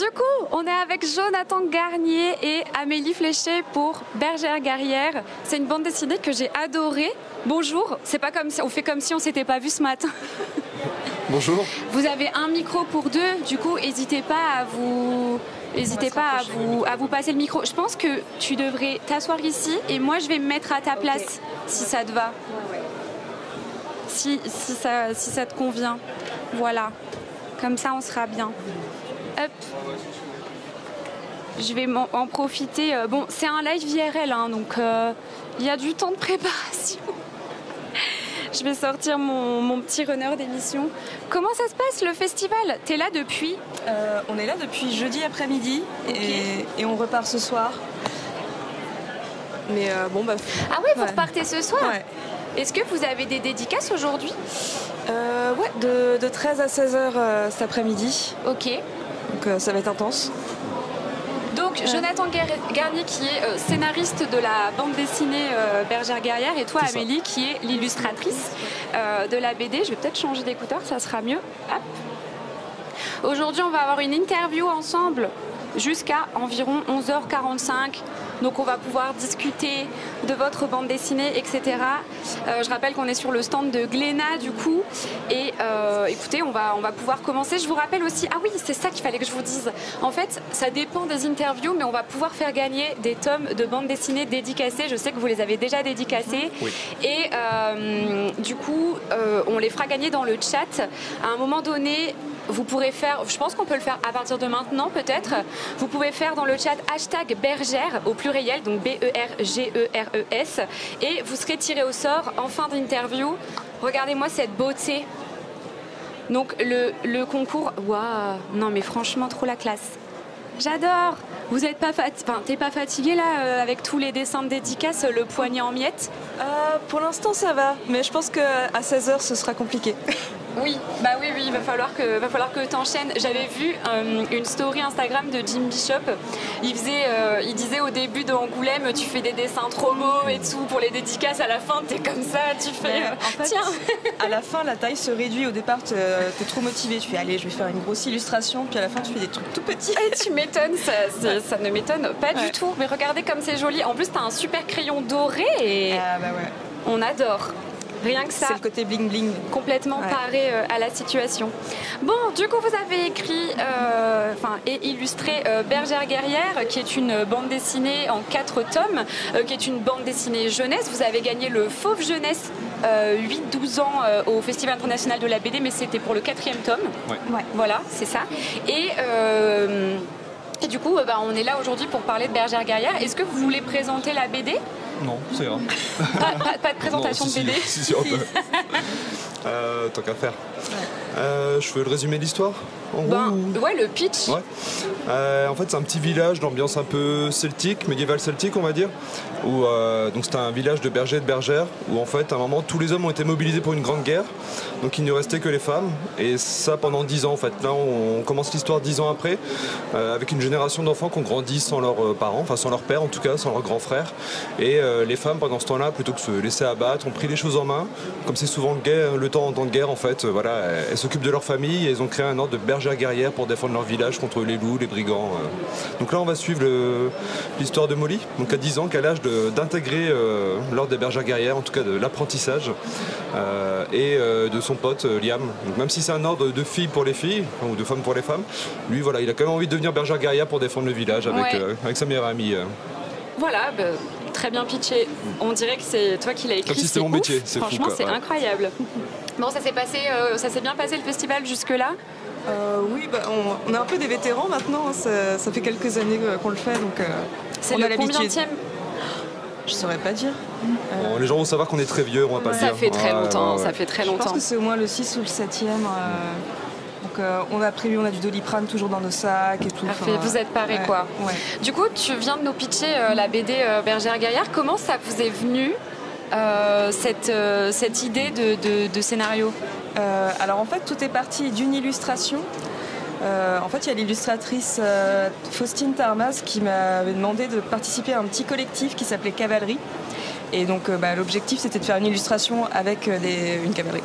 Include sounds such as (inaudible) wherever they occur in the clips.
Du coup, on est avec Jonathan Garnier et Amélie Fléché pour Bergère Guerrière. C'est une bande dessinée que j'ai adorée. Bonjour, c'est pas comme si on fait comme si on s'était pas vu ce matin. (laughs) Bonjour. Vous avez un micro pour deux, du coup, n'hésitez pas à vous N'hésitez pas à vous, à vous passer le micro. Je pense que tu devrais t'asseoir ici et moi je vais me mettre à ta place si ça te va. Si, si, ça, si ça te convient. Voilà. Comme ça on sera bien. Hop. Je vais en profiter. Euh, Bon, c'est un live IRL, hein, donc euh, il y a du temps de préparation. (laughs) Je vais sortir mon, mon petit runner d'émission. Comment ça se passe le festival? T'es là depuis? Euh, on est là depuis jeudi après-midi et, et on repart ce soir. Mais euh, bon, bah. Ah oui, vous Ouais. repartez ce soir? Ouais. Est-ce que vous avez des dédicaces aujourd'hui? Euh, ouais, de, de 13 à 16 heures euh, cet après-midi. Ok. Donc euh, ça va être intense. Donc Jonathan Guer- Garnier qui est euh, scénariste de la bande dessinée euh, Bergère Guerrière et toi. Amélie qui est l'illustratrice euh, de la BD. Je vais peut-être changer d'écouteur, ça sera mieux. Aujourd'hui on va avoir une interview ensemble jusqu'à environ 11h45. Donc on va pouvoir discuter de votre bande dessinée, etc. Euh, je rappelle qu'on est sur le stand de Glénat du coup. Et euh, écoutez, on va, on va pouvoir commencer. Je vous rappelle aussi, ah oui, c'est ça qu'il fallait que je vous dise. En fait, ça dépend des interviews, mais on va pouvoir faire gagner des tomes de bande dessinée dédicacés. Je sais que vous les avez déjà dédicacés. Oui. Et euh, du coup, on les fera gagner dans le chat. À un moment donné, vous pourrez faire, je pense qu'on peut le faire à partir de maintenant peut-être. Vous pouvez faire dans le chat hashtag bergère au pluriel, donc B-E-R-G-E-R-E-S, et vous serez tiré au sort en fin d'interview. Regardez-moi cette beauté. Donc le, le concours, waouh, non mais franchement trop la classe. J'adore. Vous êtes pas fat... enfin, t'es pas fatigué là euh, avec tous les dessins de dédicaces, le poignet en miettes? Euh, pour l'instant, ça va, mais je pense qu'à 16 heures, ce sera compliqué. (laughs) Oui, bah oui, oui, il va falloir que, va falloir que t'enchaînes. J'avais vu euh, une story Instagram de Jim Bishop. Il faisait, euh, il disait au début de Angoulême, tu fais des dessins trop beaux et tout pour les dédicaces. À la fin, t'es comme ça, tu fais. Euh, en fait, Tiens. à la fin, la taille se réduit. Au départ, t'es trop motivé. Tu fais, allez, je vais faire une grosse illustration. Puis à la fin, tu fais des trucs tout petits. Et tu m'étonnes, ça, ne m'étonne pas du tout. Mais regardez comme c'est joli. En plus, t'as un super crayon doré et Ah bah ouais. on adore. Rien que ça. C'est le côté bling bling. complètement Ouais. paré euh, à la situation. Bon, du coup, vous avez écrit, euh, enfin, et illustré euh, Bergère guerrière, qui est une bande dessinée en quatre tomes, euh, qui est une bande dessinée jeunesse. Vous avez gagné le Fauve Jeunesse euh, 8-12 ans euh, au Festival international de la BD, mais c'était pour le quatrième tome. Ouais. Voilà, c'est ça. Et euh, et du coup, euh, bah, on est là aujourd'hui pour parler de Bergère guerrière. Est-ce que vous voulez présenter la BD Non, c'est grave. pas, pas- pas de présentation Non, de BD Si, si, si. (laughs) Euh, tant qu'à faire. Euh, je fais le résumé de l'histoire en gros, Ben, ou- ouais, le pitch. Ouais. Euh, en fait, c'est un petit village d'ambiance un peu celtique, médiéval celtique, on va dire. Où, donc, c'était un village de bergers et de bergères où, en fait, à un moment, tous les hommes ont été mobilisés pour une grande guerre. Donc, il ne restait que les femmes. Et ça pendant 10 ans, en fait. Là, on commence l'histoire 10 ans après, avec une génération d'enfants qui ont grandi sans leurs parents, enfin sans leur père en tout cas, sans leur grand frère. Et les femmes, pendant ce temps-là, plutôt que de se laisser abattre, ont pris les choses en main. Comme c'est souvent le, guerre- le temps en temps de guerre, en fait, euh, voilà, elles, s'occupent de leur famille et elles ont créé un ordre de bergères guerrières pour défendre leur village contre les loups, les brigands. euh. Donc là, on va suivre l'histoire de Molly, donc à 10 ans, qui a l'âge de- d'intégrer euh, l'ordre des bergères guerrières, en tout cas de l'apprentissage, euh, et euh, de son pote Liam. Donc même si c'est un ordre de filles pour les filles, enfin, ou de femmes pour les femmes, lui, voilà, il a quand même envie de devenir bergère guerrière pour défendre le village avec, Ouais. avec sa meilleure amie. Voilà, bah, très bien pitché. On dirait que c'est toi qui l'as écrit. Comme si c'était c'est mon ouf. métier, Franchement, c'est ouais. incroyable. Bon, ça s'est passé, euh, ça s'est bien passé le festival jusque là. Euh, oui, bah, on, on est un peu des vétérans maintenant. hein. Ça, ça fait quelques années euh, qu'on le fait, donc euh, C'est on le a l'habitude. combienième Je saurais pas dire. Bon, les gens vont savoir qu'on est très vieux, on va pas le Ça dire. fait très Ouais, longtemps, ouais, ouais. ça fait très Je pense longtemps. que c'est au moins le 6 ou le 7e. Donc euh, on a prévu, on a du doliprane toujours dans nos sacs et tout. Parfait, enfin, vous êtes ouais, quoi. Ouais. Du coup, tu viens de nous pitcher euh, la BD euh, Bergère Gaillard. Comment ça vous est venu cette, cette idée de, de- de scénario alors en fait, tout est parti d'une illustration. En fait, il y a l'illustratrice Faustine Tarmas qui m'avait demandé de participer à un petit collectif qui s'appelait Cavalerie. Et donc, bah, l'objectif, c'était de faire une illustration avec des- une cavalerie.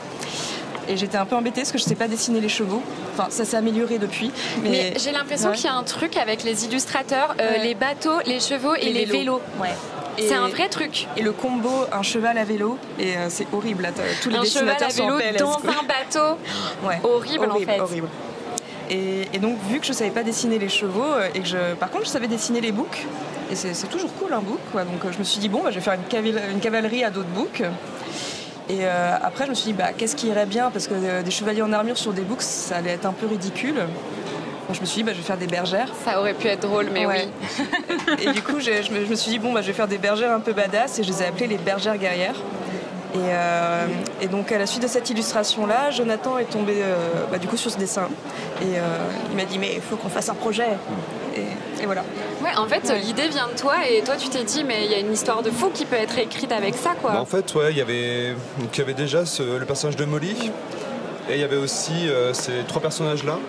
Et j'étais un peu embêtée parce que je sais pas dessiner les chevaux. Enfin, ça s'est amélioré depuis. Mais, Mais, j'ai l'impression Ouais. qu'il y a un truc avec les illustrateurs, euh, Ouais. les bateaux, les chevaux et les, vélos. Ouais. C'est un vrai truc. Et le combo, un cheval à vélo, et euh, c'est horrible. Là, tous les Un cheval dessinateurs à sont en vélo PLS, dans un bateau. (gasps) Ouais. Horrible, en fait. horrible. Et, et donc, vu que je savais pas dessiner les chevaux, euh, et que je, par contre, je savais dessiner les boucs, et c'est toujours cool un bouc, quoi. Donc, je me suis dit, bon, bah, je vais faire une, une cavalerie à dos de boucs. Et euh, après, je me suis dit, bah, qu'est-ce qui irait bien? Parce que euh, des chevaliers en armure sur des boucs, ça allait être un peu ridicule. Donc, je me suis dit, bah, je vais faire des bergères. Ça aurait pu être drôle, mais Ouais. oui. (laughs) Et du coup, je me, je me suis dit, bon, bah, je vais faire des bergères un peu badass et je les ai appelées les bergères guerrières. Et, euh, et donc, à la suite de cette illustration-là, Jonathan est tombé bah, du coup sur ce dessin. Et il m'a dit, mais il faut qu'on fasse un projet. Et, et voilà. Ouais, en fait, Ouais. l'idée vient de toi et toi, tu t'es dit, mais il y a une histoire de fou qui peut être écrite avec ça, quoi. Bah, en fait, ouais, il y avait, donc, il y avait déjà ce- le personnage de Molly, et il y avait aussi euh, ces trois personnages-là,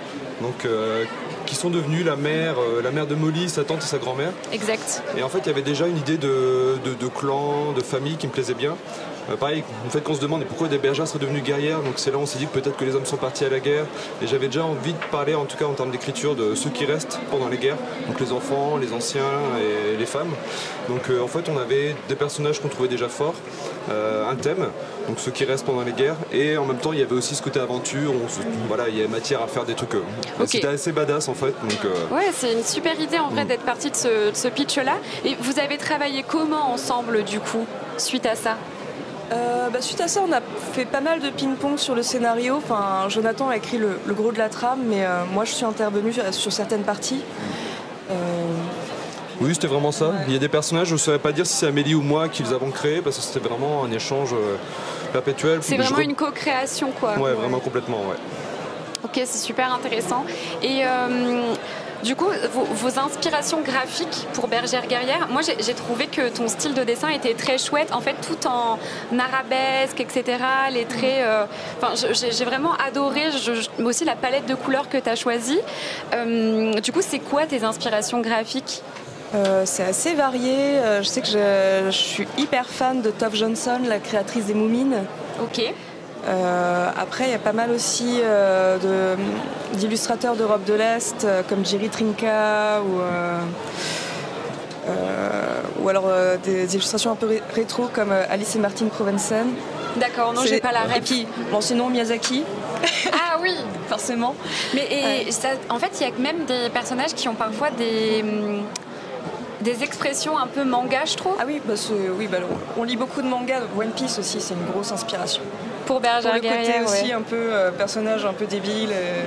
donc euh, qui sont devenus la mère, euh, la mère de Molly, sa tante et sa grand-mère. Exact. Et en fait, il y avait déjà une idée de, de- de clan, de famille qui me plaisait bien. Euh, pareil, en fait, qu'on se demande pourquoi des bergères seraient devenues guerrières. Donc c'est là où on s'est dit que peut-être que les hommes sont partis à la guerre. Et j'avais déjà envie de parler, en tout cas en termes d'écriture, de ceux qui restent pendant les guerres. Donc les enfants, les anciens et les femmes. Donc euh, en fait, on avait des personnages qu'on trouvait déjà forts, euh, un thème, donc ceux qui restent pendant les guerres. Et en même temps, il y avait aussi ce côté aventure. où on se- voilà, il y avait matière à faire des trucs. euh, Ok. C'était assez badass en fait. Donc, Ouais, c'est une super idée en vrai d'être partie de ce, de ce pitch-là. Et vous avez travaillé comment ensemble, du coup, suite à ça? Euh, bah, suite à ça, on a fait pas mal de ping-pong sur le scénario. Enfin, Jonathan a écrit le, le gros de la trame, mais euh, moi, je suis intervenue sur, sur certaines parties. Euh, Oui, c'était vraiment ça. Il y a des personnages, je ne saurais pas dire si c'est Amélie ou moi qui les avons créés, parce que c'était vraiment un échange perpétuel. C'est vraiment une co-création, quoi. Ouais, vraiment complètement, ouais. Ok, c'est super intéressant. Et euh, du coup, vos, vos inspirations graphiques pour Bergère Guerrière, moi j'ai trouvé que ton style de dessin était très chouette, en fait, tout en arabesque, etc. Les traits. euh, Enfin, j'ai vraiment adoré, je- mais aussi la palette de couleurs que tu as choisie. Euh, du coup, c'est quoi tes inspirations graphiques? Euh, c'est assez varié. Je sais que je, je suis hyper fan de Tove Johnson, la créatrice des Moumines. Ok. Euh, après, il y a pas mal aussi euh, de- d'illustrateurs d'Europe de l'Est, euh, comme Jerry Trinka ou, ou alors des illustrations un peu ré- rétro comme Alice et Martin Provensen. D'accord, non, j'ai pas la Et puis, bon, sinon Miyazaki, (laughs) Ah oui forcément. Mais et Ouais. ça- en fait, il y a même des personnages qui ont parfois des, des expressions un peu manga, je trouve. Ah oui, bah, oui bah, on, lit beaucoup de mangas, One Piece aussi, c'est une grosse inspiration. Pour Pour Bergère le côté aussi ouais. un peu euh, personnage un peu débile, euh,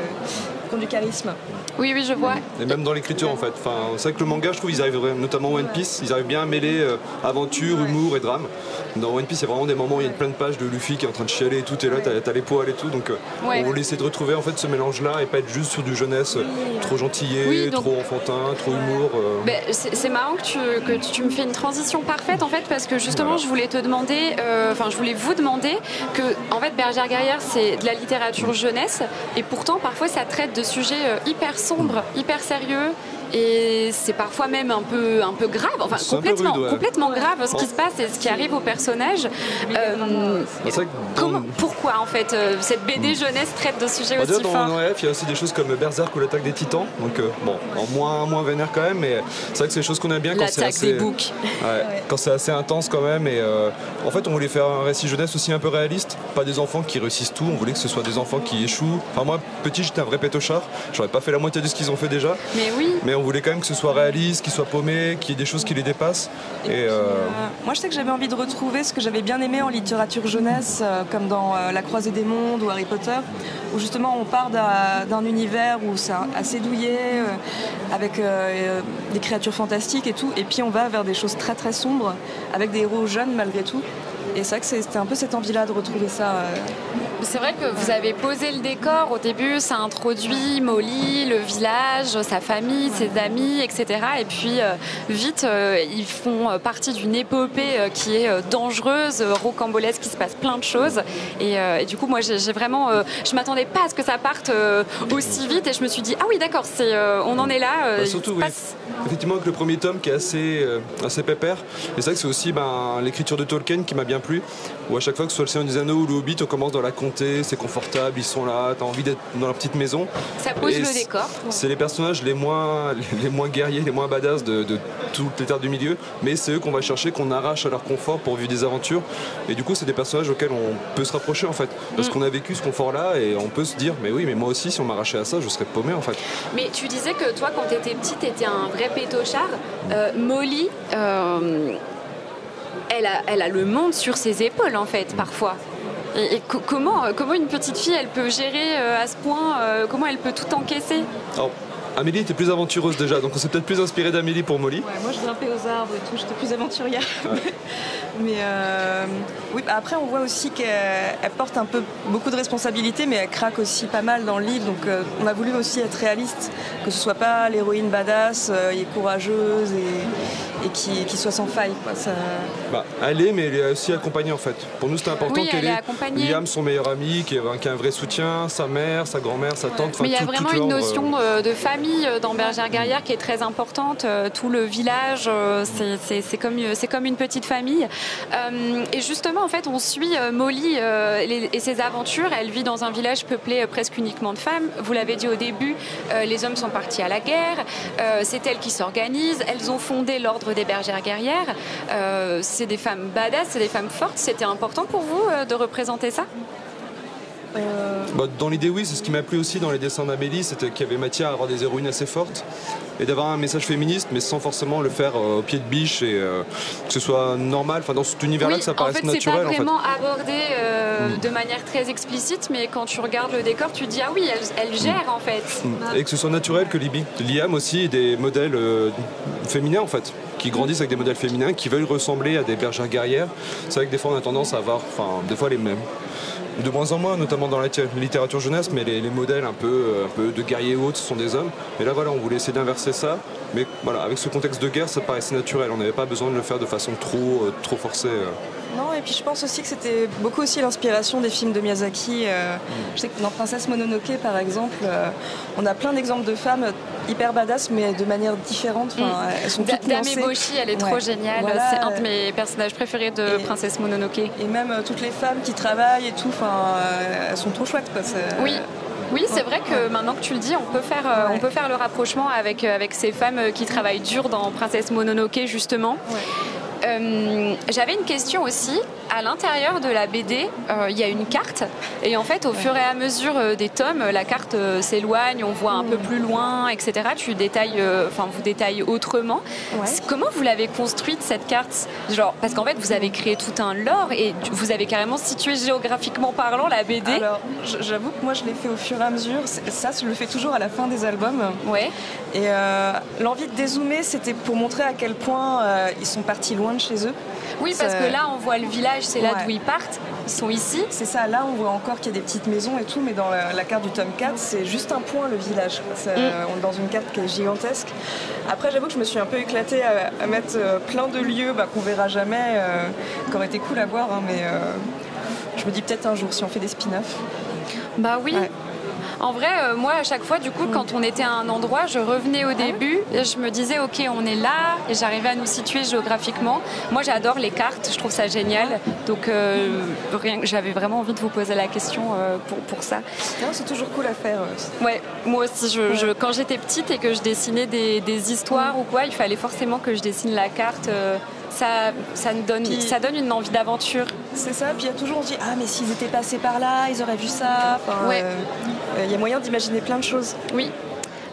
qui ont du charisme. Oui, oui, je vois. Et même dans l'écriture en fait. Enfin, c'est vrai que le manga, je trouve, ils arrivent notamment One Piece, ils arrivent bien à mêler euh, aventure, humour et drame. Dans One Piece, il y a vraiment des moments où il y a plein de pages de Luffy qui est en train de chialer et tout, et là, t'as t'as les poils et tout. Donc, euh, Ouais. on voulait essayer de retrouver en fait ce mélange-là et pas être juste sur du jeunesse euh, trop gentillé, Oui, donc- trop enfantin, trop humour. euh. Ben, c'est c'est marrant que tu, que tu me fais une transition parfaite en fait parce que justement Voilà. je voulais te demander, euh, enfin je voulais vous demander que en fait Bergère Guerrière c'est de la littérature jeunesse et pourtant parfois ça traite de sujets euh, hyper sombres, hyper sérieux et c'est parfois même un peu un peu grave, enfin complètement rude, ouais. complètement grave ce qui se passe et ce qui arrive aux personnages. Euh, comment, pourquoi en fait euh, cette BD jeunesse traite de sujets Bah, aussi dans forts ORF, il y a aussi des choses comme Berserk ou l'attaque des titans. Donc, euh, bon, en moins, moins vénère quand même, mais c'est vrai que c'est des choses qu'on aime bien quand c'est L'attaque assez. des boucs. Ouais, Quand c'est assez intense quand même. Et euh, en fait, on voulait faire un récit jeunesse aussi un peu réaliste. Pas des enfants qui réussissent tout. On voulait que ce soit des enfants qui échouent. Enfin, moi, petit, j'étais un vrai pétochard. J'aurais pas fait la moitié de ce qu'ils ont fait déjà. Mais oui. Mais on voulait quand même que ce soit réaliste, qu'ils soient paumés, qu'il y ait des choses qui les dépassent. Et, euh, Euh, moi, je sais que j'avais envie de retrouver ce que j'avais bien aimé en littérature jeunesse, euh, comme dans La Croisée des Mondes ou Harry Potter, où justement on part d'un univers où c'est assez douillet, avec des créatures fantastiques et tout, et puis on va vers des choses très très sombres, avec des héros jeunes malgré tout. Et c'est vrai que c'était un peu cette envie-là de retrouver ça. C'est vrai que vous avez posé le décor au début, ça introduit Molly, le village, sa famille, ses amis, etc. Et puis euh, vite, euh, ils font partie d'une épopée euh, qui est dangereuse, rocambolesque, qui se passe plein de choses. Et, et du coup, moi, j'ai vraiment, je m'attendais pas à ce que ça parte aussi vite. Et je me suis dit, ah oui, d'accord, c'est, on en est là. Bah, surtout, oui. passe- Effectivement, avec le premier tome qui est assez, assez pépère. Et c'est vrai que c'est aussi ben, l'écriture de Tolkien qui m'a bien plu. Où à chaque fois que ce soit le Seigneur des Anneaux ou le Hobbit, on commence dans la, con- raconter, c'est confortable, ils sont là, t'as envie d'être dans la petite maison. Ça pose Et le décor. C'est les personnages les moins, (laughs) les moins guerriers, les moins badass de, de toutes les terres du milieu, mais c'est eux qu'on va chercher, qu'on arrache à leur confort pour vivre des aventures. Et du coup, c'est des personnages auxquels on peut se rapprocher en fait, parce Mm. qu'on a vécu ce confort-là et on peut se dire, mais oui, mais moi aussi, si on m'arrachait à ça, je serais paumé en fait. Mais tu disais que toi, quand tu étais petite, tu étais un vrai pétochard. Euh, Molly, euh, elle, a, elle a le monde sur ses épaules, en fait, parfois. Et, et co- comment, euh, comment une petite fille, elle peut gérer euh, à ce point euh, Comment elle peut tout encaisser? Amélie était plus aventureuse déjà, donc on s'est peut-être plus inspiré d'Amélie pour Molly. Ouais, moi je grimpais aux arbres et tout, j'étais plus aventurière. (laughs) mais euh, oui, après on voit aussi qu'elle elle porte un peu beaucoup de responsabilités, mais elle craque aussi pas mal dans le livre. Donc euh, on a voulu aussi être réaliste, que ce soit pas l'héroïne badass euh, et courageuse et, et qui, qui soit sans faille. Quoi. Ça... Bah, elle est, mais elle est aussi accompagnée en fait. Pour nous, c'était important Oui, qu'elle elle est ait. Liam, son meilleur ami, qui a, qui a un vrai soutien, sa mère, sa grand-mère, sa tante. enfin, Mais il y a tout- vraiment une euh, notion euh, de famille euh, dans Bergère Guerrière qui est très importante. Euh, Tout le village, c'est- comme, comme une petite famille. Et justement, en fait, on suit Molly et ses aventures. Elle vit dans un village peuplé presque uniquement de femmes. Vous l'avez dit au début, les hommes sont partis à la guerre. C'est elles qui s'organisent. Elles ont fondé l'ordre des Bergères Guerrières. Euh, C'est des femmes badass, c'est des femmes fortes. C'était important pour vous euh, de représenter ça? Euh, Bah, dans l'idée, oui, c'est ce qui m'a plu aussi dans les dessins d'Amélie, c'était qu'il y avait matière à avoir des héroïnes assez fortes et d'avoir un message féministe, mais sans forcément le faire euh, au pied de biche et euh, que ce soit normal, enfin dans cet univers-là, que ça en paraisse fait, c'est pas en fait. Mm. vraiment abordé euh, de manière très explicite, mais quand tu regardes le décor, tu te dis ah oui, elle, elle gère en fait. Mm. Et que ce soit naturel que Libby. Liam aussi ait des modèles féminins en fait, qui grandissent avec des modèles féminins, qui veulent ressembler à des bergères guerrières. C'est vrai que des fois on a tendance à avoir, enfin des fois les mêmes. De moins en moins, notamment dans la litté- littérature jeunesse, mais les, les modèles un peu, euh, un peu de guerriers ou ce sont des hommes. Et là voilà, on voulait essayer d'inverser ça, mais voilà, avec ce contexte de guerre, ça paraissait naturel. On n'avait pas besoin de le faire de façon trop, euh, trop forcée. euh. Non, et puis je pense aussi que c'était beaucoup aussi l'inspiration des films de Miyazaki. Euh, Je sais que dans Princesse Mononoke, par exemple, euh, on a plein d'exemples de femmes hyper badass, mais de manière différente. Enfin, Elles sont toutes Dame. Eboshi, elle est trop Ouais. géniale. Voilà, c'est un de euh, mes personnages préférés de et- Princesse Mononoke. Et même euh, toutes les femmes qui travaillent et tout, enfin, euh, elles sont trop chouettes. Quoi. Oui. Oui, c'est vrai que maintenant que tu le dis, on peut faire, Ouais. on peut faire le rapprochement avec, avec ces femmes qui travaillent dur dans Princesse Mononoke, justement. Ouais. Euh, J'avais une question aussi. À l'intérieur de la BD, euh, il y a une carte. Et en fait, au fur et à mesure euh, des tomes, la carte euh, s'éloigne, on voit un peu plus loin, etc. Tu détailles, enfin, vous détaillez autrement. Ouais. Comment vous l'avez construite cette carte? Genre, parce qu'en fait, vous avez créé tout un lore et vous avez carrément situé géographiquement parlant la BD. Alors, j'avoue que moi, je l'ai fait au fur et à mesure. Ça, je le fais toujours à la fin des albums. Ouais. Et l'envie de dézoomer, c'était pour montrer à quel point ils sont partis loin de chez eux. Oui, parce que là, on voit le village, c'est là Ouais. d'où ils partent. Ils sont ici. C'est ça, là on voit encore qu'il y a des petites maisons et tout, mais dans la, la carte du tome 4, c'est juste un point le village. Euh, on est dans une carte qui est gigantesque. Après, j'avoue que je me suis un peu éclatée à, à mettre euh, plein de lieux bah, qu'on verra jamais, euh, qui auraient été cool à voir, hein, mais euh, je me dis peut-être un jour si on fait des spin-offs. Bah oui. Ouais. En vrai, euh, moi, à chaque fois, du coup, quand on était à un endroit, je revenais au début et je me disais, OK, on est là, et j'arrivais à nous situer géographiquement. Moi, j'adore les cartes, je trouve ça génial. Donc, euh, rien, j'avais vraiment envie de vous poser la question euh, pour, pour ça. Non, c'est toujours cool à faire. Ouais, moi aussi, je, je- quand j'étais petite et que je dessinais des, des histoires ou quoi, il fallait forcément que je dessine la carte. Ça, ça, nous donne, Puis- ça donne une envie d'aventure. C'est ça, puis il y a toujours on se dit Ah, mais s'ils étaient passés par là, ils auraient vu ça. Enfin, Ouais. euh, euh, Il y a moyen d'imaginer plein de choses. Oui.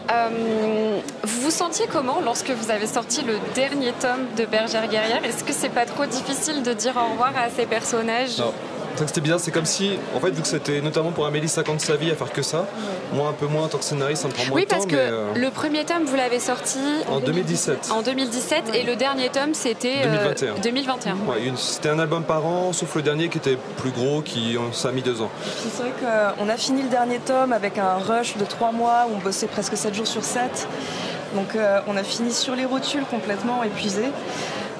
Euh, vous vous sentiez comment lorsque vous avez sorti le dernier tome de Bergère Guerrière? Est-ce que c'est pas trop difficile de dire au revoir à ces personnages? Non. C'était bizarre, c'est comme si, en fait, vu que c'était notamment pour Amélie 50 sa vie à faire que ça, moi un peu moins en tant que scénariste, ça me prend moins Oui, de temps. parce que euh, le premier tome, vous l'avez sorti en 2017. en 2017 et le dernier tome, c'était euh, 2021. 2021. Ouais, une- c'était un album par an, sauf le dernier qui était plus gros, qui ça a mis deux ans. Puis c'est vrai qu'on a fini le dernier tome avec un rush de trois mois où on bossait presque 7 jours sur 7. Donc euh, on a fini sur les rotules complètement épuisé.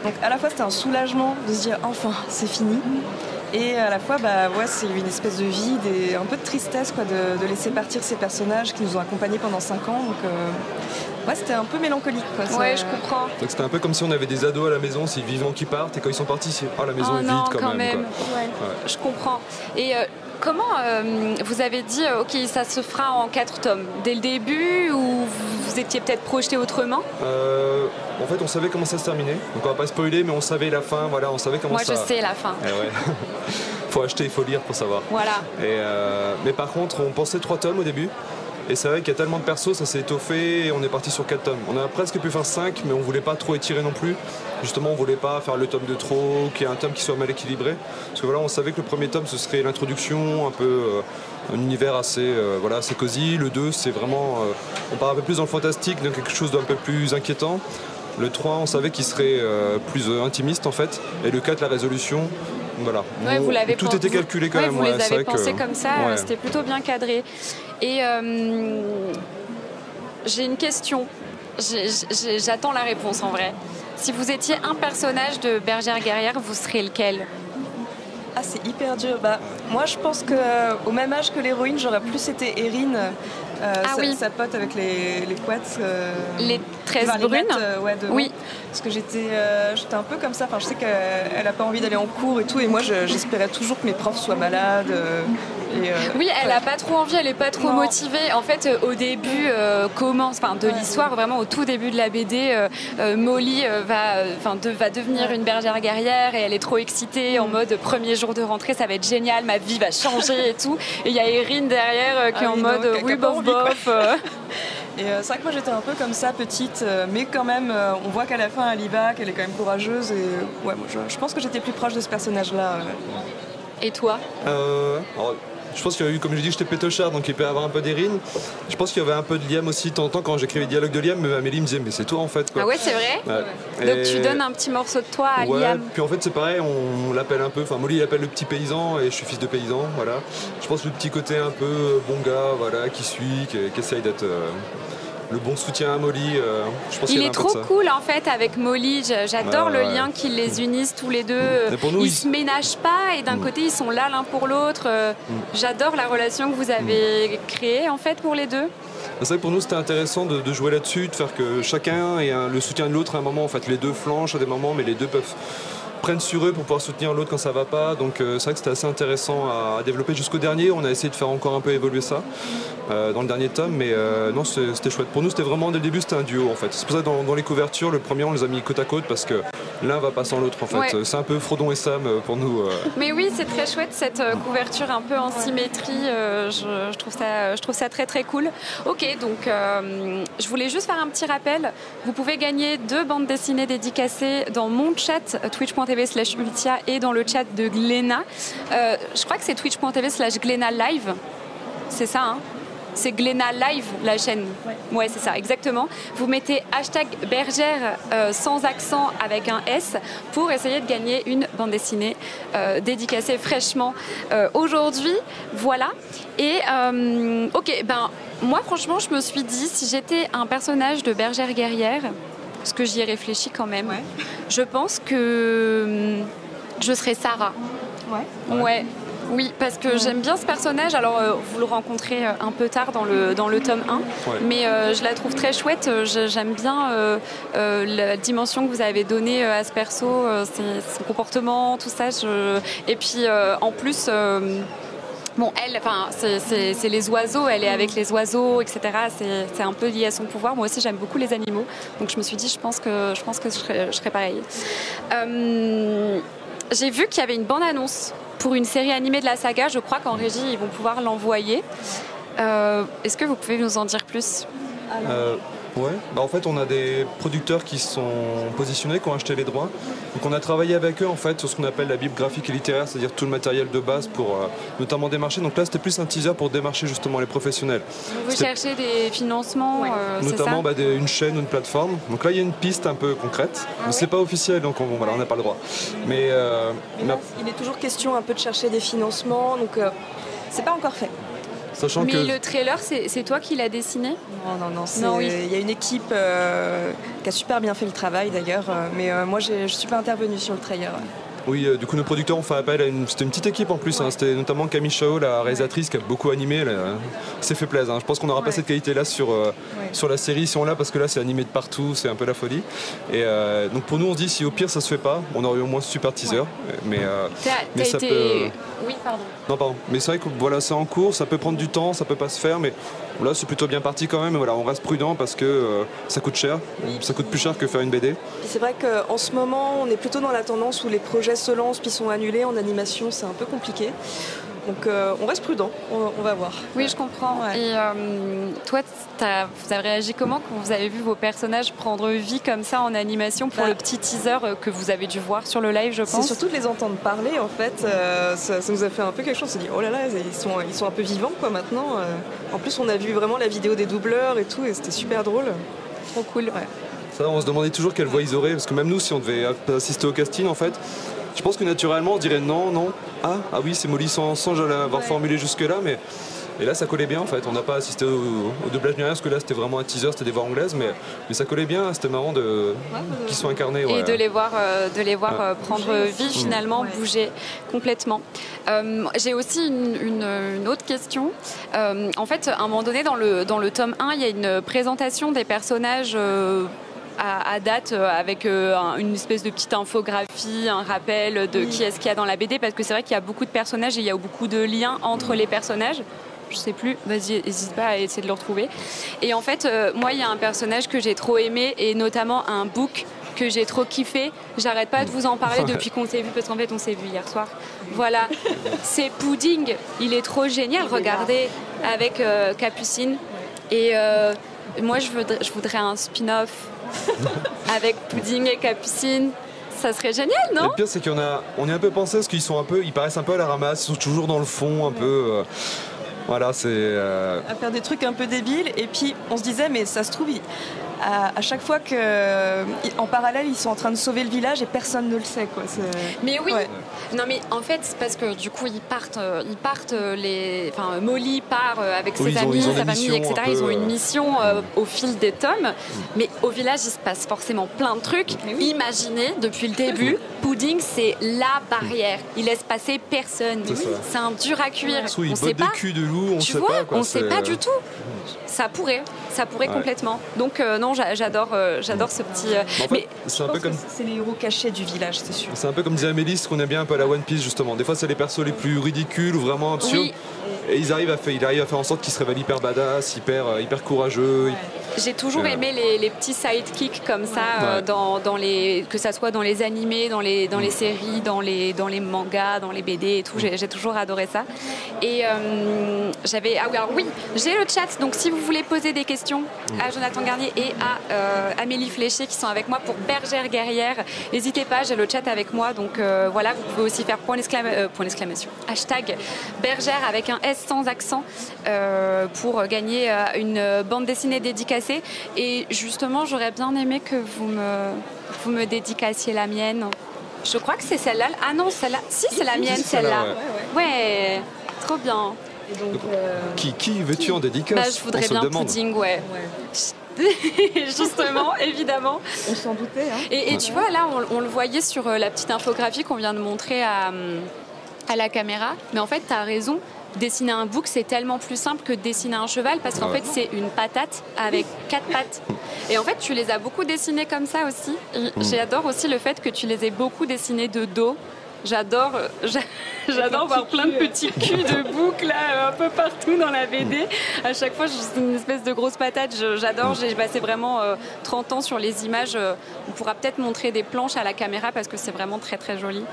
Donc à la fois c'était un soulagement de se dire enfin c'est fini. Et à la fois bah, ouais, c'est une espèce de vide et un peu de tristesse quoi, de, de laisser partir ces personnages qui nous ont accompagnés pendant 5 ans. Donc euh, Ouais, c'était un peu mélancolique. Quoi. Ouais, je comprends. Donc c'était un peu comme si on avait des ados à la maison, s'ils vivants qui partent, et quand ils sont partis, c'est oh, la maison Oh est non, vide quand, même. quoi. Ouais, Je comprends. Et euh, comment euh, vous avez dit, euh, ok, ça se fera en quatre tomes? Dès le début ou vous, vous étiez peut-être projeté autrement Euh, en fait, on savait comment ça se terminait. Donc on va pas spoiler, mais on savait la fin. Voilà, on savait comment Moi, ça. je sais la fin. Eh ouais. (laughs) faut acheter, il faut lire pour savoir. Voilà. Et euh, mais par contre, on pensait trois tomes au début. Et c'est vrai qu'il y a tellement de persos, ça s'est étoffé et on est parti sur quatre tomes. On a presque pu faire 5, mais on voulait pas trop étirer non plus. Justement, on voulait pas faire le tome de trop, qu'il y ait un tome qui soit mal équilibré. Parce que voilà, on savait que le premier tome, ce serait l'introduction, un peu euh, un univers assez, euh, voilà, assez cosy. Le 2, c'est vraiment. euh, on part un peu plus dans le fantastique, dans quelque chose d'un peu plus inquiétant. Le 3, on savait qu'il serait plus intimiste en fait. Et le 4, la résolution. Voilà. Ouais, vous l'avez tout était calculé quand ouais, même. Vous les avez pensés que- comme ça, c'était plutôt bien cadré. Et euh, j'ai une question. J'attends la réponse en vrai. Si vous étiez un personnage de Bergère Guerrière, vous serez lequel? Ah, c'est hyper dur. Bah, moi, je pense qu'au même âge que l'héroïne, j'aurais plus été Erin, euh, Ah sa, oui. sa pote avec les, les couettes. euh, Les 13 enfin, les brunes euh, ouais, de Oui. Parce que j'étais euh, j'étais un peu comme ça. Enfin, je sais qu'elle n'a pas envie d'aller en cours et tout. Et moi, je- j'espérais toujours que mes profs soient malades. Euh, et, Oui, elle n'a pas trop envie, elle n'est pas trop Non. motivée. En fait, euh, au début, euh, commence, enfin, de l'histoire, vraiment au tout début de la BD, Molly euh, va, enfin, de- va devenir une bergère guerrière et elle est trop excitée en mode premier jour de rentrée, ça va être génial, ma vie va changer et tout. Et il y a Erin derrière euh, qui est Ah en mode oui, bof, bof. (laughs) Et euh, c'est vrai que moi j'étais un peu comme ça, petite, euh, mais quand même, euh, on voit qu'à la fin elle y va, qu'elle est quand même courageuse. Et ouais, moi, je, je pense que j'étais plus proche de ce personnage-là. euh. Et toi? Euh, alors, je pense qu'il y a eu, comme je dis, j'étais pétochard, donc il peut y avoir un peu d'Erin. Je pense qu'il y avait un peu de Liam aussi. De temps en temps, quand j'écrivais les dialogues de Liam, Amélie me disait, mais c'est toi en fait. Quoi. Ah ouais, c'est vrai Ouais. Donc Et- tu donnes un petit morceau de toi à Ouais, Liam. puis en fait c'est pareil, on l'appelle un peu, enfin Molly l'appelle le petit paysan et je suis fils de paysan, voilà. Je pense le petit côté un peu euh, bon gars, voilà, qui suit, qui, qui essaye d'être euh, le bon soutien à Molly. euh, je pense Il avait est trop cool en fait avec Molly. J'adore le ouais. lien qui les unisse tous les deux. Mais pour nous, ils ils- se ménagent pas et d'un Mm. côté ils sont là l'un pour l'autre. Euh, J'adore la relation que vous avez créée en fait pour les deux. C'est vrai que pour nous c'était intéressant de, de jouer là-dessus, de faire que chacun ait un- le soutien de l'autre à un moment. En fait, les deux flanchent à des moments, mais les deux peuvent prennent sur eux pour pouvoir soutenir l'autre quand ça va pas. Donc euh, c'est vrai que c'était assez intéressant à, développer jusqu'au dernier. On a essayé de faire encore un peu évoluer ça euh, dans le dernier tome, mais euh, non, c'était chouette. Pour nous, c'était vraiment dès le début, c'était un duo en fait. C'est pour ça que dans les couvertures, le premier, on les a mis côte à côte parce que l'un va pas sans l'autre en fait. Ouais. C'est un peu Frodon et Sam euh, pour nous. euh. Mais oui, c'est très chouette cette euh, couverture un peu en symétrie. je, je trouve ça, je trouve ça très très cool. Ok, donc euh, je voulais juste faire un petit rappel. Vous pouvez gagner deux bandes dessinées dédicacées dans mon chat twitch.tv slash ultia et dans le chat de Gléna. Euh, je crois que c'est twitch.tv slash Gléna live. C'est ça, hein? C'est Gléna Live, la chaîne. Ouais, c'est ça, exactement. Vous mettez hashtag bergère euh, sans accent avec un S pour essayer de gagner une bande dessinée euh, dédicacée fraîchement euh, aujourd'hui. Voilà. Et euh, ok, ben moi franchement, je me suis dit si j'étais un personnage de bergère guerrière, parce que j'y ai réfléchi quand même, Ouais. je pense que hum, je serais Sarah. Ouais. Ouais. Oui, parce que j'aime bien ce personnage. Alors, euh, vous le rencontrez euh, un peu tard dans le, dans le tome 1, Ouais. mais euh, je la trouve très chouette. J'aime bien euh, euh, la dimension que vous avez donnée à ce perso, ses- son comportement, tout ça. Je- Et puis, en plus. Bon, elle, enfin, c'est- les oiseaux, elle est avec les oiseaux, etc. C'est c'est un peu lié à son pouvoir. Moi aussi, j'aime beaucoup les animaux, donc je me suis dit, je pense que je pense que je serais, je serais pareil. J'ai vu qu'il y avait une bande-annonce pour une série animée de la saga. Je crois qu'en régie, ils vont pouvoir l'envoyer. Euh, Est-ce que vous pouvez nous en dire plus? Euh, ouais. Bah, en fait, on a des producteurs qui sont positionnés, qui ont acheté les droits. Donc, on a travaillé avec eux en fait sur ce qu'on appelle la bible graphique et littéraire, c'est-à-dire tout le matériel de base pour euh, notamment démarcher. Donc là, c'était plus un teaser pour démarcher justement les professionnels. Vous cherchez des financements, Ouais. euh, ça notamment bah, des- une chaîne ou une plateforme. Donc là, il y a une piste un peu concrète. Ah Mais c'est pas officiel, donc on voilà, on n'a pas le droit. Mais, euh, Mais il est toujours question un peu de chercher des financements, donc euh, c'est pas encore fait. Sachant Mais que le trailer, c'est toi qui l'as dessiné? Non, non, non. c'est- Non, oui. Il y a une équipe euh, qui a super bien fait le travail d'ailleurs, euh, mais euh, moi je suis pas intervenue sur le trailer. Oui, euh, du coup, nos producteurs ont fait appel à une, c'était une petite équipe en plus. hein. C'était notamment Camille Chao, la réalisatrice, qui a beaucoup animé. Elle euh, s'est fait plaisir. hein. Je pense qu'on n'aura pas cette qualité-là sur, euh, sur la série si on l'a, parce que là, c'est animé de partout, c'est un peu la folie. Et euh, donc, pour nous, on se dit si au pire ça se fait pas, on aurait eu au moins ce super teaser. Mais, euh, T'as mais t'as ça été. peut- Oui, pardon. Non, pardon. Mais c'est vrai que voilà, c'est en cours, ça peut prendre du temps, ça peut pas se faire, mais là, c'est plutôt bien parti quand même. Mais voilà, on reste prudent parce que euh, ça coûte cher. Ça coûte plus cher que faire une BD. C'est vrai qu'en ce moment, on est plutôt dans la tendance où les projets se lancent puis sont annulés en animation, c'est un peu compliqué. Donc euh, on reste prudent, on, on va voir. Oui, je comprends. Ouais. Et euh, toi, t'as- vous avez réagi comment quand vous avez vu vos personnages prendre vie comme ça en animation pour Bah. le petit teaser euh, que vous avez dû voir sur le live, je C'est pense? surtout de les entendre parler en fait, euh, ça, ça nous a fait un peu quelque chose. On s'est dit oh là là, ils sont, ils sont un peu vivants quoi maintenant. En plus, on a vu vraiment la vidéo des doubleurs et tout, et c'était super drôle. Trop cool. Ouais. Ça, on se demandait toujours quelle voix ils auraient, parce que même nous, si on devait assister au casting, en fait, je pense que naturellement, on dirait non, non. Ah, ah oui, c'est Molly sans, sans l'avoir Ouais. formulé jusque-là, mais. Et là, ça collait bien en fait. On n'a pas assisté au, au doublage ni rien, parce que là, c'était vraiment un teaser, c'était des voix anglaises, mais, mais ça collait bien, c'était marrant de, qu'ils soient incarnés. Et ouais. de les voir, euh, de les voir Ouais. euh, prendre Bouger vie finalement, Ouais. bouger complètement. Euh, J'ai aussi une, une- une autre question. Euh, en fait, à un moment donné, dans le, dans le tome 1, il y a une présentation des personnages. À, à date euh, avec euh, un- une espèce de petite infographie, un rappel de Oui. qui est-ce qu'il y a dans la BD parce que c'est vrai qu'il y a beaucoup de personnages et il y a beaucoup de liens entre les personnages. Je sais plus, vas-y, n'hésite pas à essayer de le retrouver. Et en fait, euh, moi, il y a un personnage que j'ai trop aimé et notamment un book que j'ai trop kiffé. J'arrête pas de vous en parler depuis qu'on s'est vu parce qu'en fait, on s'est vu hier soir. Voilà, c'est Pudding. Il est trop génial. Regardez avec euh, Capucine. Et euh, moi, je voudrais, je voudrais un spin-off (laughs) avec Pudding et Capucine. Ça serait génial, non? Le pire, c'est qu'on a, on est un peu pensé parce qu'ils sont un peu, ils paraissent un peu à la ramasse, ils sont toujours dans le fond, un peu. euh, voilà, c'est. euh, À faire des trucs un peu débiles, et puis on se disait, mais ça se trouve, ils- à, à chaque fois que, en parallèle, ils sont en train de sauver le village et personne ne le sait. Quoi. Mais oui. Ouais. Non, mais en fait, c'est parce que du coup, ils partent, euh, ils partent euh, les. Enfin, Molly part euh, avec Oui, ses ils ont- amis, ils ont sa famille, etc. peu, Ils ont une euh, mission euh, au fil des tomes. Mais au village, il se passe forcément plein de trucs. Oui. Imaginez, depuis le début, (laughs) Pudding, c'est la barrière. Il laisse passer personne. C'est un dur à cuire. on sait bottent des pas. culs de loup, on tu sait vois, pas. Quoi, on sait pas du tout. Ça pourrait, ça pourrait Ouais. complètement. Donc euh, non, j'adore, euh, j'adore ce petit. euh, Mais en fait, mais c'est un peu comme. c'est les héros cachés du village, c'est sûr. C'est un peu comme disait Amélie, ce qu'on aime bien un peu à la One Piece justement. Des fois, c'est les persos les plus ridicules ou vraiment absurdes. Oui. Et ils arrivent à faire, il arrive à faire en sorte qu'ils se révèlent hyper badass, hyper, euh, hyper courageux. J'ai toujours aimé les, les petits sidekicks comme ça, euh, dans, dans les, que ça soit dans les animés, dans les, dans les séries, dans les, dans les mangas, dans les BD et tout. J'ai j'ai toujours adoré ça. Et euh, j'avais. Ah oui, alors oui, j'ai le chat. Donc si vous voulez poser des questions à Jonathan Garnier et à euh, Amélie Fléché qui sont avec moi pour Bergère Guerrière, n'hésitez pas, j'ai le chat avec moi. Donc euh, voilà, vous pouvez aussi faire point d'exclama- euh, point d'exclamation. Hashtag Bergère avec un S sans accent euh, pour gagner euh, une bande dessinée dédicacée. Et justement, j'aurais bien aimé que vous me, vous me dédicaciez la mienne. Je crois que c'est celle-là. Ah non, celle-là. Si, c'est la mienne, celle-là. Ouais, trop bien. Et donc, euh, Qui, qui veux-tu en dédicace Bah, je voudrais On bien pudding, ouais. ouais, (laughs) Justement, (laughs) évidemment. on s'en doutait. Hein. Et, et tu vois, là, on, on le voyait sur euh, la petite infographie qu'on vient de montrer à, hum, à la caméra. Mais en fait, tu as raison. Dessiner un bouc, c'est tellement plus simple que de dessiner un cheval parce qu'en Ouais. fait, c'est une patate avec quatre pattes. Et en fait, tu les as beaucoup dessinés comme ça aussi. Et J'adore aussi le fait que tu les aies beaucoup dessinés de dos. J'adore, euh, (laughs) j'a- j'adore voir plein de petits culs de boucs là, euh, un peu partout dans la BD. À chaque fois, c'est une espèce de grosse patate. J'adore. J'ai passé vraiment euh, 30 ans sur les images. Euh, On pourra peut-être montrer des planches à la caméra parce que c'est vraiment très très joli.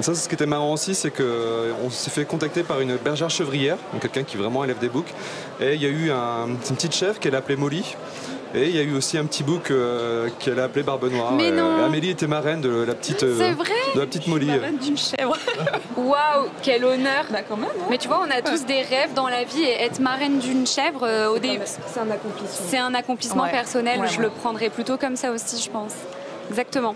Ça, c'est ce qui était marrant aussi, c'est qu'on s'est fait contacter par une bergère chevrière, donc quelqu'un qui vraiment élève des boucs. Et il y a eu un- une petite chèvre qu'elle a appelée Molly. Et il y a eu aussi un petit bouc euh, qu'elle a appelé Barbe Noire. Mais Et, non. Amélie était marraine de la petite, euh, C'est vrai de la petite Molly. La reine d'une chèvre. (laughs) Waouh, quel honneur bah quand même. hein. Mais tu vois, on a tous des rêves dans la vie et être marraine d'une chèvre euh, au début. C'est un accomplissement. C'est un accomplissement Ouais. personnel, Ouais, je le prendrais plutôt comme ça aussi, je pense. Exactement.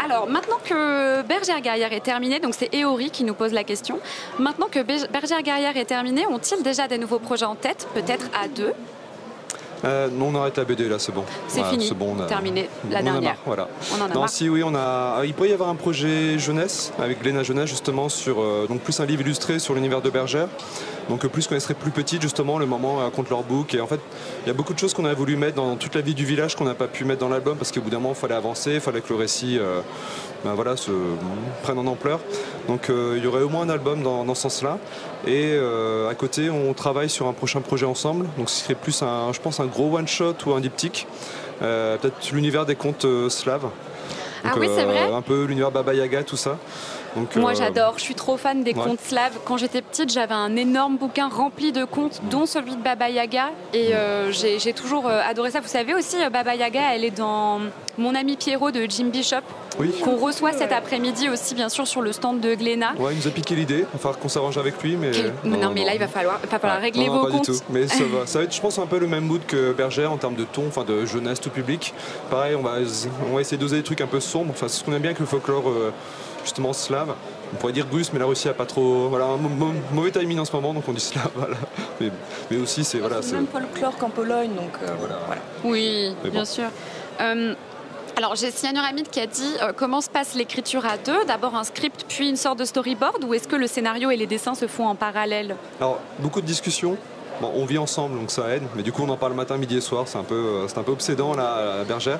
Euh, alors, maintenant que Bergère Guerrière est terminée, donc c'est Eori qui nous pose la question. Maintenant que Be- Bergère Guerrière est terminée, ont-ils déjà des nouveaux projets en tête, peut-être à deux? Euh, non, on arrête la BD là, c'est bon. C'est Voilà, fini, bon, on a- terminé, la on en a dernière. marre, voilà. On en a Non, marre. si oui, on a. Il pourrait y avoir un projet jeunesse avec Gléna Jeunesse justement sur euh, donc plus un livre illustré sur l'univers de Bergère. Donc euh, plus quand elle serait plus petite justement, le moment elle raconte leur book. Et en fait, il y a beaucoup de choses qu'on a voulu mettre dans toute la vie du village qu'on n'a pas pu mettre dans l'album parce qu'au bout d'un moment, il fallait avancer, il fallait que le récit euh, ben voilà, se prenne en ampleur. Donc euh, il y aurait au moins un album dans, dans ce sens-là. Et euh, à côté, on travaille sur un prochain projet ensemble. Donc ce serait plus un, je pense, un gros one shot ou un diptyque. Euh, Peut-être l'univers des contes euh, slaves. Ah Donc, oui, c'est euh, vrai Un peu l'univers Baba Yaga, tout ça. Donc, Moi euh, j'adore, je suis trop fan des ouais. contes slaves. Quand j'étais petite, j'avais un énorme bouquin rempli de contes, dont celui de Baba Yaga. Et euh, j'ai toujours euh, adoré ça. Vous savez aussi, Baba Yaga, elle est dans Mon ami Pierrot de Jim Bishop, Oui. qu'on reçoit cet après-midi aussi, bien sûr, sur le stand de Glénat. Ouais, il nous a piqué l'idée. Il va falloir qu'on s'arrange avec lui. Mais... Quel- Non, mais là, il va falloir, il va falloir Ouais. régler Non, non, vos pas comptes. du tout. Mais ça (laughs) va, ça va être, je pense, un peu le même mood que Bergère en termes de ton, enfin de jeunesse tout public. Pareil, on va, on va essayer d'oser des trucs un peu sombres. Enfin, c'est ce qu'on aime bien avec le folklore euh, justement slave. On pourrait dire russe, mais la Russie a pas trop. Voilà, un mauvais timing en ce moment, donc on dit slave. (laughs) Voilà. Mais, mais aussi, c'est voilà, C'est même folklore qu'en Pologne, donc euh, voilà. Oui, bien sûr. Euh, alors, j'ai Cyanure Hamid qui a dit euh, comment se passe l'écriture à deux? D'abord un script, puis une sorte de storyboard Ou est-ce que le scénario et les dessins se font en parallèle? Alors, beaucoup de discussions. Bon, on vit ensemble, donc ça aide. Mais du coup, on en parle matin, midi et soir. C'est un peu, euh, c'est un peu obsédant là, à la bergère.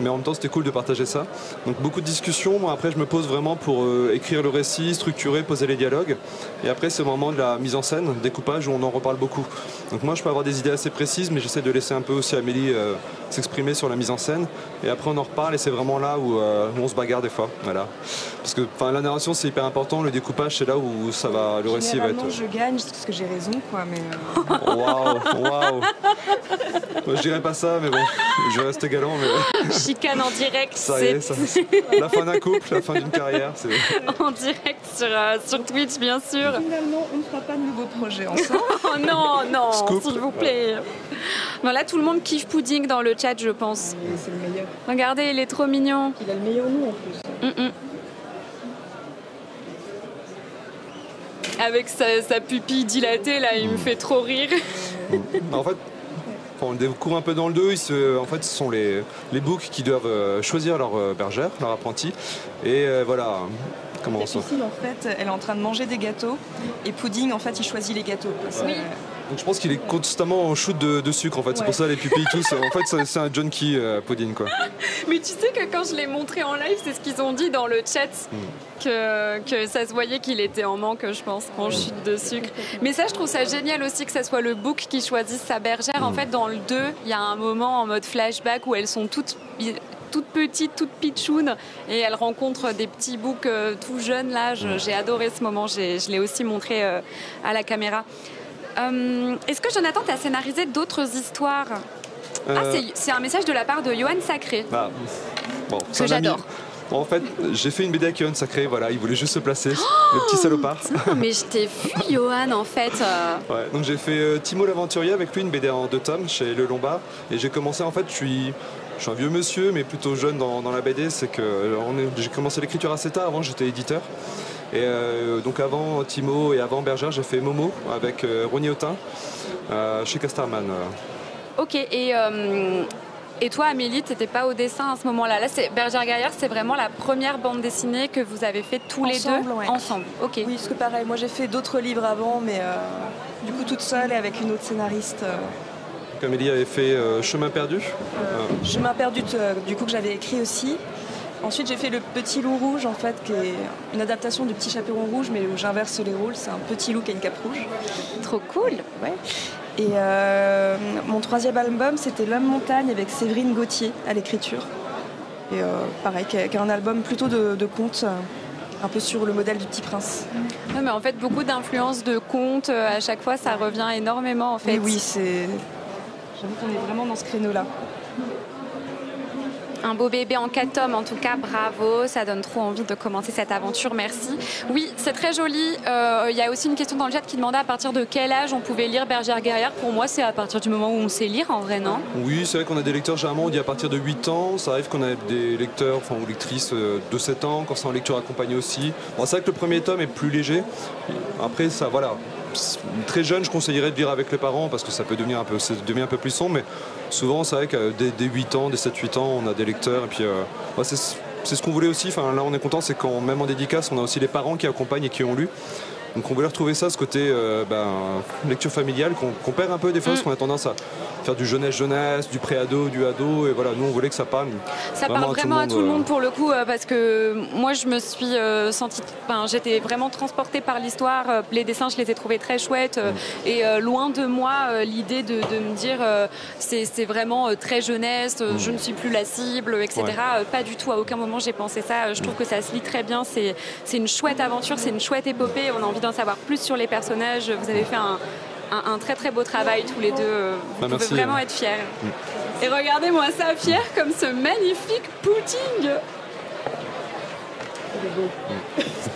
Mais en même temps, c'était cool de partager ça. Donc, beaucoup de discussions. Moi, après, je me pose vraiment pour euh, écrire le récit, structurer, poser les dialogues. Et après, c'est le moment de la mise en scène, découpage, où on en reparle beaucoup. Donc, moi, je peux avoir des idées assez précises, mais j'essaie de laisser un peu aussi Amélie euh, s'exprimer sur la mise en scène. Et après, on en reparle, et c'est vraiment là où, euh, où on se bagarre des fois. Voilà. Parce que enfin, la narration, c'est hyper important. Le découpage, c'est là où ça va, le récit va être. Généralement, je gagne parce que j'ai raison, quoi. Mais euh, (laughs) Waouh, waouh. Moi, Je dirais pas ça, mais bon, je vais rester galant. Mais (laughs) Chicane en direct, ça y est, c'est ça, la fin d'un couple, la fin d'une carrière. c'est- (laughs) en direct sur, euh, sur Twitch, bien sûr. finalement, on ne fera pas de nouveaux projets ensemble. (laughs) Oh non, non, Scoop. s'il vous plaît. Voilà, tout le monde kiffe Pudding dans le chat, je pense. c'est le meilleur. Regardez, il est trop mignon. Il a le meilleur nom en plus. Mm, mm. Avec sa, sa pupille dilatée, là, il me fait trop rire. (laughs) En fait, on le découvre un peu dans le 2. ils se- En fait, ce sont les, les books qui doivent euh, choisir leur euh, bergère, leur apprenti. Et euh, voilà, comment on en fait, elle est en train de manger des gâteaux. Et Pudding, en fait, il choisit les gâteaux. Donc je pense qu'il est constamment en shoot de, de sucre en fait. C'est pour ça les pupilles tous. En fait c'est- un junkie euh, pudding quoi. (laughs) Mais tu sais que quand je l'ai montré en live, c'est ce qu'ils ont dit dans le chat, que, que ça se voyait qu'il était en manque, je pense, en chute de sucre. Mais ça, je trouve ça génial aussi que ça soit le book qui choisisse sa bergère. En fait, dans le 2, il y a un moment en mode flashback où elles sont toutes toutes petites, toutes pitchounes, et elles rencontrent des petits boucs euh, tout jeunes là. J'ai adoré ce moment, je l'ai aussi montré euh, à la caméra. Euh, Est-ce que Jonathan, tu as scénarisé d'autres histoires? Ah, Euh, c'est- c'est un message de la part de Johan Sacré. bah, bon, Que j'adore. Bon, en fait, j'ai fait une BD avec Yohan Sacré, voilà, il voulait juste se placer, le petit salopard. (laughs) Mais je t'ai vu, Johan, en fait. (laughs) Ouais, donc j'ai fait euh, Timo l'aventurier avec lui, une BD en deux tomes chez Le Lombard. Et j'ai commencé, en fait, je suis, je suis un vieux monsieur, mais plutôt jeune dans, dans la BD. C'est que euh, j'ai commencé l'écriture assez tard, avant j'étais éditeur. Et euh, donc avant Timo et avant Bergère, j'ai fait Momo avec euh, Ronnie Autin euh, chez Casterman. euh. Ok, et, euh, et toi, Amélie, t'étais pas au dessin à ce moment-là. Là, c'est Bergère Gaillard, c'est vraiment la première bande dessinée que vous avez fait tous les Ensemble, deux ouais. ensemble. Ok. Oui, parce que pareil, moi j'ai fait d'autres livres avant, mais euh, du coup toute seule et avec une autre scénariste. euh, Donc Amélie avait fait euh, Chemin perdu. Euh, Chemin perdu, euh, du coup que j'avais écrit aussi. Ensuite j'ai fait Le Petit Loup Rouge, en fait, qui est une adaptation du Petit Chaperon Rouge, mais où j'inverse les rôles. C'est un petit loup qui a une cape rouge. Trop cool. Ouais. Et euh, mon troisième album, c'était L'Homme Montagne avec Séverine Gauthier à l'écriture. Et euh, pareil, qui est, un album plutôt de, de contes, euh, un peu sur le modèle du Petit Prince. Ouais, mais en fait, beaucoup d'influences de contes, à chaque fois, ça revient énormément, en fait. Mais oui, c'est. J'avoue qu'on est vraiment dans ce créneau-là. Un beau bébé en 4 tomes, en tout cas, bravo, ça donne trop envie de commencer cette aventure, merci. Oui, c'est très joli. Euh, Il y a aussi une question dans le chat qui demandait à partir de quel âge on pouvait lire Bergère Guerrière. Pour moi, c'est à partir du moment où on sait lire, en vrai, non? Oui, c'est vrai qu'on a des lecteurs, généralement on dit à partir de 8 ans. Ça arrive qu'on a des lecteurs enfin, ou lectrices euh, de 7 ans, quand c'est en lecture accompagnée aussi. C'est vrai que le premier tome est plus léger. Après, ça, voilà. très jeune, je conseillerais de vivre avec les parents parce que ça peut devenir un peu, un peu plus sombre. Mais souvent, c'est vrai que dès, dès 8 ans, dès 7-8 ans, on a des lecteurs. Et puis, euh, c'est ce qu'on voulait aussi. Là, on est content, c'est quand même en dédicace, on a aussi les parents qui accompagnent et qui ont lu. Donc on voulait retrouver ça, ce côté euh, ben, lecture familiale qu'on perd un peu des fois, parce qu'on a tendance à faire du jeunesse-jeunesse, du pré-ado, du ado, et voilà, nous on voulait que ça parle. Ça parle vraiment à tout le monde euh, pour le coup, euh, parce que moi je me suis euh, sentie, enfin, j'étais vraiment transportée par l'histoire. Les dessins, je les ai trouvés très chouettes, euh, et euh, loin de moi l'idée de, de me dire c'est vraiment très jeunesse, je ne suis plus la cible, etc. Ouais. Pas du tout, à aucun moment j'ai pensé ça. Je trouve que ça se lit très bien, c'est c'est une chouette aventure, c'est une chouette épopée. On a envie d'en savoir plus sur les personnages. Vous avez fait un, un- un très très beau travail tous les deux. Vous Bah, pouvez merci, vraiment être fiers. Et regardez-moi ça, fier comme ce magnifique pudding.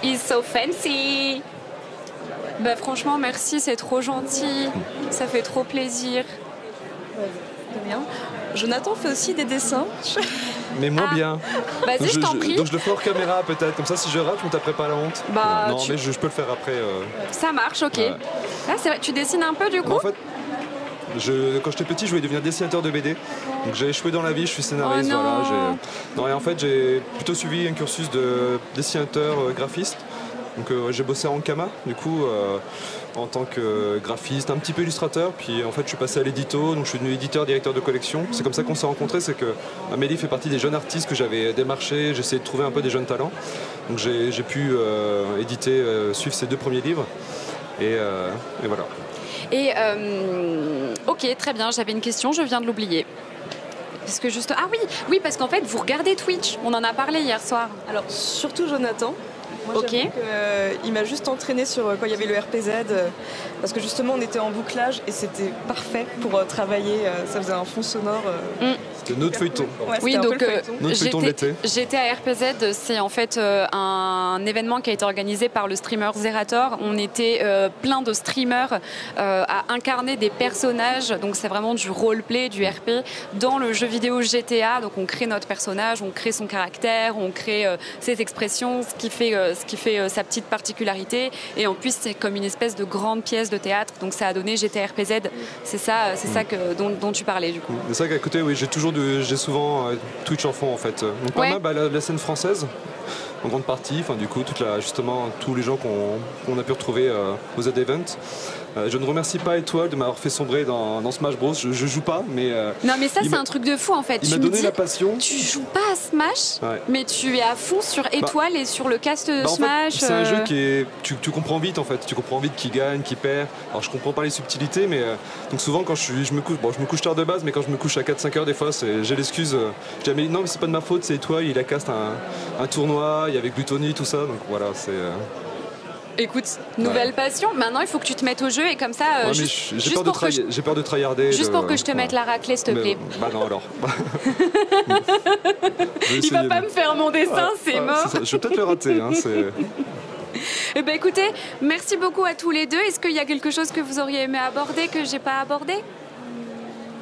He's so fancy. Bah franchement, merci, c'est trop gentil. Ça fait trop plaisir. De rien. Jonathan fait aussi des dessins. (laughs) Mais moins Ah. bien. Vas-y, je t'en prie. donc je le fais hors caméra peut-être, comme ça si je rate, je me taperai pas la honte. Bah, non, tu- mais je, je peux le faire après. euh. Ça marche, ok. Ouais. Ah, vrai, tu dessines un peu du coup Mais en fait, je, quand j'étais petit, je voulais devenir dessinateur de BD. Donc j'ai échoué dans la vie, je suis scénariste. Oh non. voilà, j'ai- non, et en fait, j'ai plutôt suivi un cursus de dessinateur euh, graphiste. Donc euh, j'ai bossé en Kama, du coup, euh, en tant que graphiste, un petit peu illustrateur. Puis en fait, je suis passé à l'édito, donc je suis devenu éditeur, directeur de collection. C'est comme ça qu'on s'est rencontrés, c'est que Amélie fait partie des jeunes artistes que j'avais démarchés. J'essayais de trouver un peu des jeunes talents. Donc j'ai pu euh, éditer, euh, suivre ses deux premiers livres. Et, euh, et voilà. Et euh, ok, très bien, j'avais une question, je viens de l'oublier. Parce que juste. Ah oui, oui, parce qu'en fait, vous regardez Twitch. On en a parlé hier soir. Alors, surtout Jonathan. Moi, que, euh, il m'a juste entraîné sur euh, quand il y avait le RPZ, euh, parce que justement, on était en bouclage et c'était parfait pour euh, travailler. euh, ça faisait un fond sonore. euh, C'était notre feuilleton. ouais, Oui, un donc euh, j'étais à RPZ, c'est en fait euh, un événement qui a été organisé par le streamer Zerator. On était euh, plein de streamers euh, à incarner des personnages, donc c'est vraiment du roleplay, du RP, dans le jeu vidéo GTA. Donc on crée notre personnage, on crée son caractère, on crée euh, ses expressions, ce qui fait, euh, ce qui fait euh, sa petite particularité. Et en plus, c'est comme une espèce de grande pièce de théâtre, donc ça a donné GTA RPZ. C'est ça, c'est ça que, dont, dont tu parlais du coup. C'est ça qu'à côté, oui, j'ai toujours j'ai souvent euh, Twitch en fond en fait. Donc pas Ouais. mal bah, la, la scène française en grande partie. Enfin du coup, toute la, justement tous les gens qu'on qu'on a pu retrouver euh, aux Z Event. Euh, je ne remercie pas Étoile de m'avoir fait sombrer dans, dans Smash Bros. Je, je joue pas, mais euh, Non mais ça c'est un truc de fou en fait. il m'a donné dis, la passion. tu joues pas à Smash, Ouais. mais tu es à fond sur Étoile et sur le cast de Bah, en fait, Smash. c'est un euh, jeu qui est. Tu, tu comprends vite en fait. Tu comprends vite qui gagne, qui perd. Alors je comprends pas les subtilités, mais euh, donc souvent quand je, suis, je me couche, bon je me couche tard de base, mais quand je me couche à 4-5 heures des fois, j'ai l'excuse. euh, je dis à Amélie, non mais c'est pas de ma faute, c'est toi. Il a cast un, un tournoi, il y avait Gluttony, tout ça. Donc voilà, c'est. Écoute, nouvelle passion. Maintenant il faut que tu te mettes au jeu et comme ça, euh, ouais, mais juste, j'ai juste peur, de pour que je, tryhard- j'ai peur de tryharder. juste de- pour que je te mette la raclée s'il te plaît. Bah non alors. (laughs) Il va pas me faire mon dessin, c'est mort. Je vais peut-être le rater. Hein, c'est- (laughs) Eh ben écoutez, merci beaucoup à tous les deux. Est-ce qu'il y a quelque chose que vous auriez aimé aborder que j'ai pas abordé?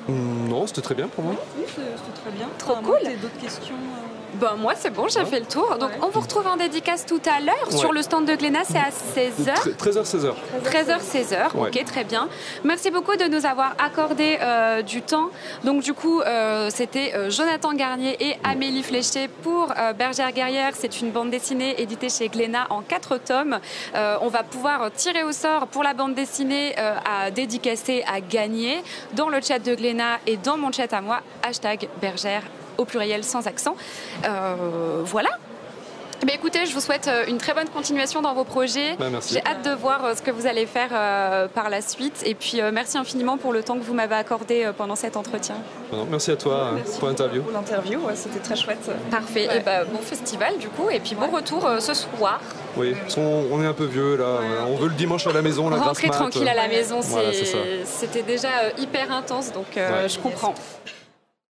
Hmm, Non, c'était très bien pour moi. Oui, c'est c'est très bien. Trop Enfin, cool. d'autres questions euh, Ben moi c'est bon, j'ai Ouais. fait le tour. Donc Ouais. on vous retrouve en dédicace tout à l'heure Ouais. sur le stand de Glénat, c'est à 16h. 13h, 16h. 13h, 16h, Ouais. ok, très bien. Merci beaucoup de nous avoir accordé euh, du temps. Donc du coup, euh, c'était euh, Jonathan Garnier et Amélie Fléché pour Bergère Guerrière. C'est une bande dessinée éditée chez Glénat en quatre tomes. On va pouvoir tirer au sort pour la bande dessinée à dédicacer, à gagner dans le chat de Glénat et dans mon chat à moi, hashtag Bergère au pluriel sans accent. Euh, voilà. Eh bien, écoutez, je vous souhaite euh, une très bonne continuation dans vos projets. Bah, merci. J'ai hâte de voir euh, ce que vous allez faire euh, par la suite. Et puis, euh, merci infiniment pour le temps que vous m'avez accordé pendant cet entretien. Non, merci à toi merci pour l'interview. Pour l'interview, ouais, c'était très chouette. Parfait. Ouais. Et ben, bon festival, du coup. Et puis, bon retour ce soir. Oui, parce qu'on- on est un peu vieux là. On veut le dimanche à la maison, la Rentrer tranquille à la maison, Voilà, c'était déjà hyper intense. Donc, euh, je comprends.